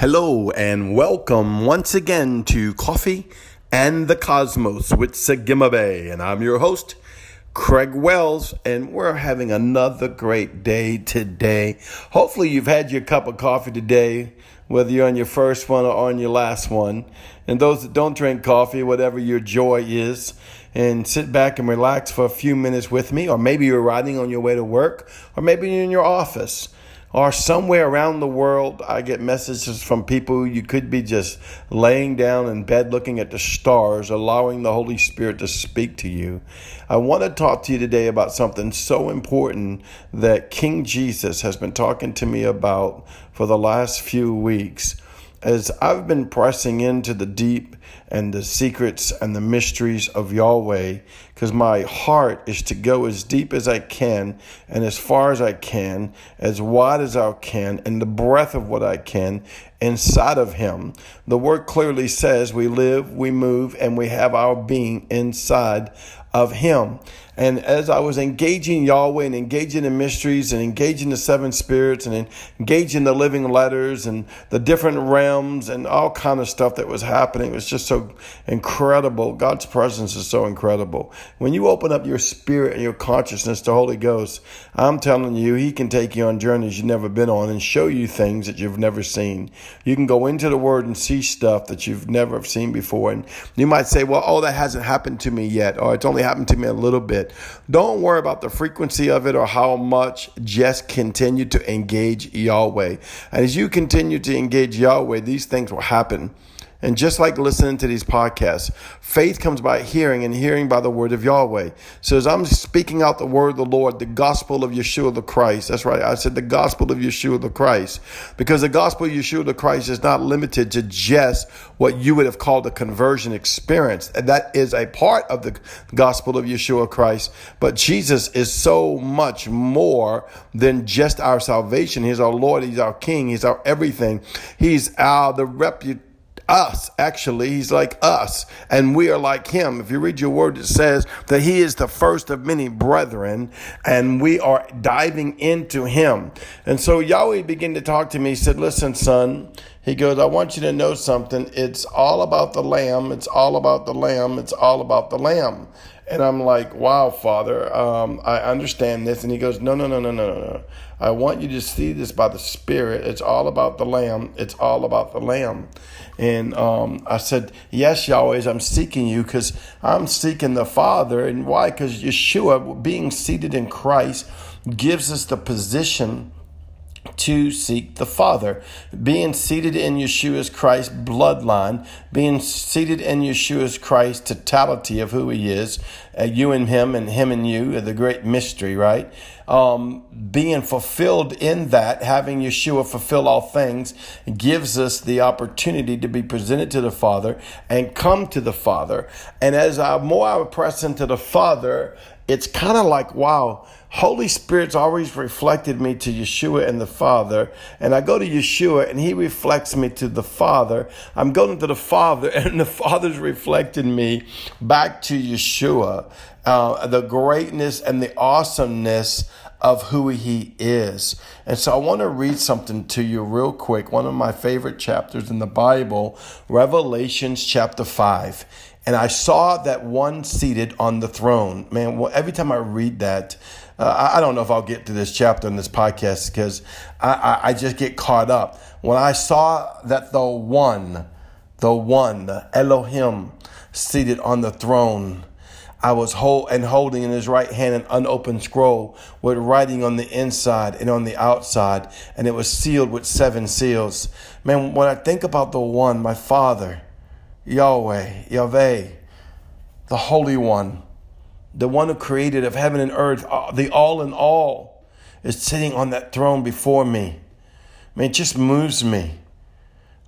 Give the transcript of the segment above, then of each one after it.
Hello and welcome once again to Coffee and the Cosmos with Sagima Bay. And I'm your host, Craig Wells, and we're having another great day today. Hopefully, you've had your cup of coffee today, whether you're on your first one or on your last one. And those that don't drink coffee, whatever your joy is, and sit back and relax for a few minutes with me, or maybe you're riding on your way to work, or maybe you're in your office or somewhere around the world, I get messages from people you could be just laying down in bed looking at the stars, allowing the Holy Spirit to speak to you. I want to talk to you today about something so important that King Jesus has been talking to me about for the last few weeks as I've been pressing into the deep and the secrets and the mysteries of Yahweh, because my heart is to go as deep as I can and as far as I can, as wide as I can, and the breadth of what I can inside of Him. The word clearly says we live, we move, and we have our being inside of Him. And as I was engaging Yahweh and engaging the mysteries and engaging the seven spirits and engaging the living letters and the different realms and all kind of stuff that was happening, it was just so incredible. God's presence is so incredible. When you open up your spirit and your consciousness to Holy Ghost, I'm telling you, He can take you on journeys you've never been on and show you things that you've never seen. You can go into the Word and see stuff that you've never seen before. And you might say, well, oh, that hasn't happened to me yet, or it's only happened to me a little bit. Don't worry about the frequency of it or how much. Just continue to engage Yahweh. And as you continue to engage Yahweh, these things will happen. And just like listening to these podcasts, faith comes by hearing and hearing by the word of Yahweh. So as I'm speaking out the word of the Lord, the gospel of Yeshua the Christ, that's right, I said the gospel of Yeshua the Christ, because the gospel of Yeshua the Christ is not limited to just what you would have called a conversion experience. And that is a part of the gospel of Yeshua Christ. But Jesus is so much more than just our salvation. He's our Lord, He's our King, He's our everything. He's our the reputation us. Actually, he's like us, and we are like him. If you read your word, it says that he is the first of many brethren, and we are diving into him. And so Yahweh began to talk to me. He said, Listen, son, he goes, I want you to know something. It's all about the lamb. It's all about the lamb. It's all about the lamb. And I'm like, wow, Father, um, I understand this. And he goes, no, no, no, no, no, no. I want you to see this by the Spirit. It's all about the Lamb. It's all about the Lamb. And um, I said, yes, Yahweh, I'm seeking you because I'm seeking the Father. And why? Because Yeshua, being seated in Christ, gives us the position to seek the Father. Being seated in Yeshua's Christ bloodline, being seated in Yeshua's Christ totality of who He is, uh, you and Him and Him and you, the great mystery, right? Um, being fulfilled in that, having Yeshua fulfill all things, gives us the opportunity to be presented to the Father and come to the Father. And as I more I press into the Father, it's kind of like, wow, Holy Spirit's always reflected me to Yeshua and the Father. And I go to Yeshua and he reflects me to the Father. I'm going to the Father and the Father's reflecting me back to Yeshua. Uh, the greatness and the awesomeness of who he is. And so I want to read something to you real quick. One of my favorite chapters in the Bible, Revelations chapter 5 and I saw that one seated on the throne. Man, well, every time I read that, uh, I don't know if I'll get to this chapter in this podcast because I, I, I just get caught up. When I saw that the one, the one, the Elohim, seated on the throne, I was hold, and holding in his right hand an unopened scroll with writing on the inside and on the outside, and it was sealed with seven seals. Man, when I think about the one, my Father, Yahweh, Yahweh, the Holy One, the one who created of heaven and earth, uh, the all in all, is sitting on that throne before me. I mean, it just moves me.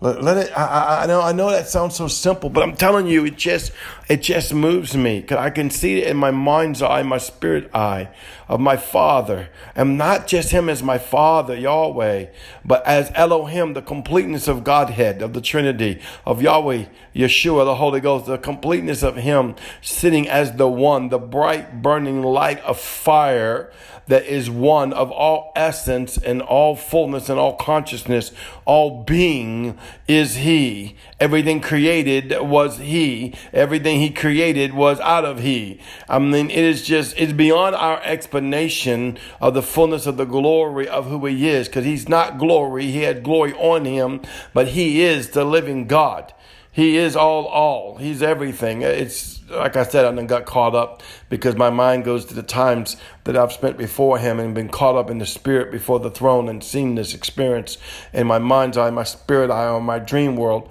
Let, let it. I, I know. I know that sounds so simple, but I'm telling you, it just it just moves me. Cause I can see it in my mind's eye, my spirit eye, of my Father, and not just Him as my Father Yahweh, but as Elohim, the completeness of Godhead, of the Trinity, of Yahweh, Yeshua, the Holy Ghost, the completeness of Him sitting as the one, the bright burning light of fire that is one of all essence and all fullness and all consciousness, all being is He. Everything created was He. Everything He created was out of He. I mean, it is just, it's beyond our explanation of the fullness of the glory of who He is, because He's not glory. He had glory on Him, but He is the living God. He is all, all. He's everything. It's like I said, I then got caught up because my mind goes to the times that I've spent before Him and been caught up in the Spirit before the throne and seen this experience in my mind's eye, my spirit eye, or my dream world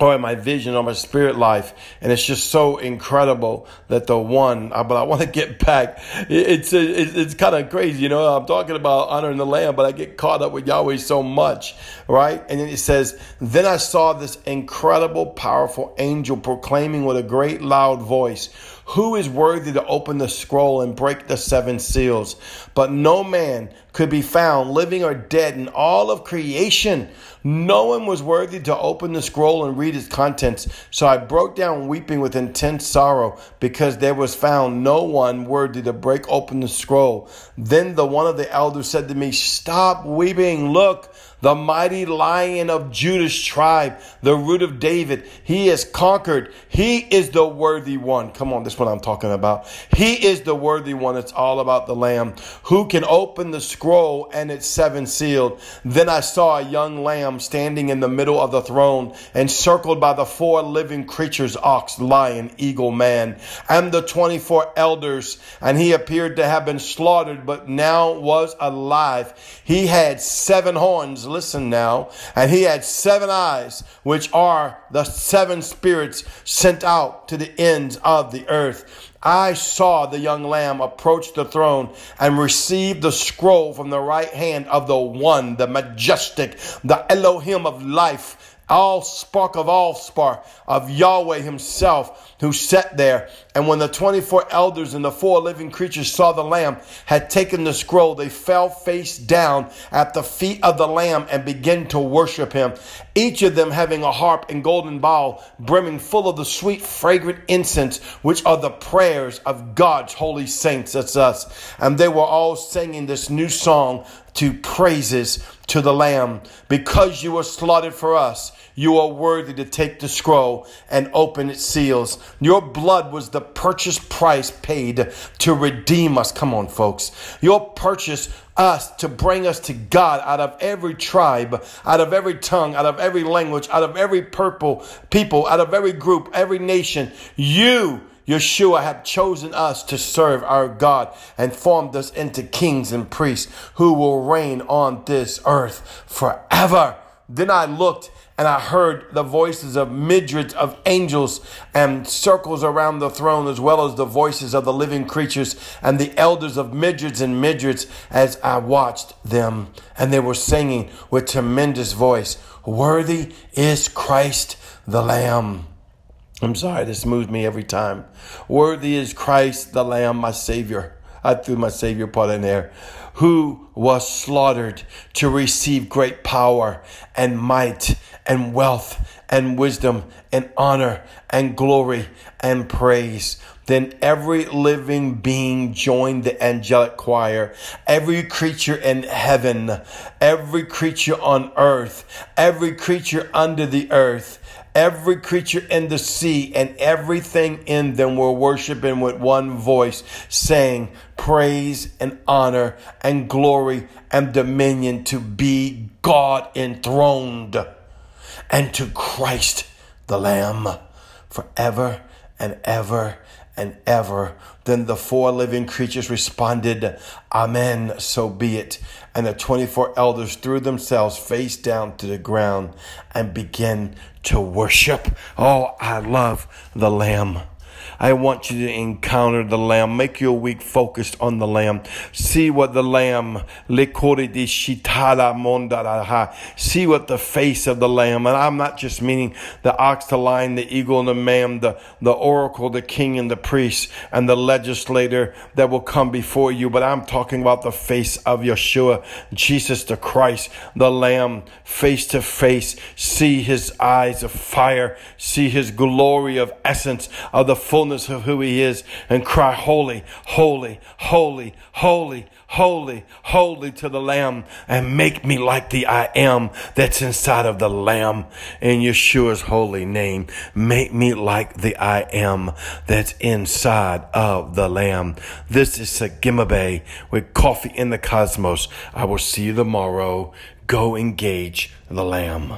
or in my vision or my spirit life. And it's just so incredible that the one, uh, but I want to get back. It's, it's, it's kind of crazy, you know, I'm talking about honoring the Lamb, but I get caught up with Yahweh so much, right? And then it says, then I saw this incredible, powerful angel proclaiming with a great loud voice, who is worthy to open the scroll and break the seven seals? But no man could be found, living or dead, in all of creation. No one was worthy to open the scroll and read its contents. So I broke down weeping with intense sorrow because there was found no one worthy to break open the scroll. Then the one of the elders said to me, Stop weeping. Look, the mighty lion of Judah's tribe, the root of David. He has conquered. He is the worthy one. Come on, this is what I'm talking about. He is the worthy one. It's all about the lamb who can open the scroll and its seven sealed. Then I saw a young lamb standing in the middle of the throne, encircled by the four living creatures, ox, lion, eagle, man, and the 24 elders. And he appeared to have been slaughtered, but now was alive. He had seven horns listen now. And he had seven eyes, which are the seven spirits sent out to the ends of the earth. I saw the young lamb approach the throne and receive the scroll from the right hand of the one, the majestic, the Elohim of life all spark of all spark of Yahweh himself who sat there. And when the 24 elders and the four living creatures saw the lamb had taken the scroll, they fell face down at the feet of the lamb and began to worship him. Each of them having a harp and golden bowl brimming full of the sweet fragrant incense, which are the prayers of God's holy saints. That's us. And they were all singing this new song to praises to the Lamb. Because you were slaughtered for us, you are worthy to take the scroll and open its seals. Your blood was the purchase price paid to redeem us. Come on, folks. Your purchase us to bring us to God out of every tribe, out of every tongue, out of every language, out of every purple people, out of every group, every nation. You Yeshua had chosen us to serve our God and formed us into kings and priests who will reign on this earth forever. Then I looked and I heard the voices of myriads of angels and circles around the throne, as well as the voices of the living creatures and the elders of myriads and myriads as I watched them. And they were singing with tremendous voice, Worthy is Christ the Lamb I'm sorry, this moves me every time. Worthy is Christ the Lamb, my Savior. I threw my Savior part in there. Who was slaughtered to receive great power and might and wealth and wisdom and honor and glory and praise. Then every living being joined the angelic choir. Every creature in heaven, every creature on earth, every creature under the earth, Every creature in the sea and everything in them were worshiping with one voice, saying, Praise and honor and glory and dominion to be God enthroned and to Christ the Lamb forever and ever and ever. Then the four living creatures responded, Amen, so be it. And the 24 elders threw themselves face down to the ground and began to worship. Oh, I love the Lamb. I want you to encounter the Lamb. Make your week focused on the Lamb. See what the Lamb, see what the face of the Lamb, and I'm not just meaning the ox, the lion, the eagle, and the man, the, the oracle, the king, and the priest, and the legislator that will come before you, but I'm talking about the face of Yeshua, Jesus the Christ, the Lamb, face to face. See his eyes of fire, see his glory of essence of the fullness of who he is, and cry, Holy, holy, holy, holy, holy, holy to the Lamb, and make me like the I am that's inside of the Lamb in Yeshua's holy name. Make me like the I am that's inside of the Lamb. This is Sagimabe with Coffee in the Cosmos. I will see you tomorrow. Go engage the Lamb.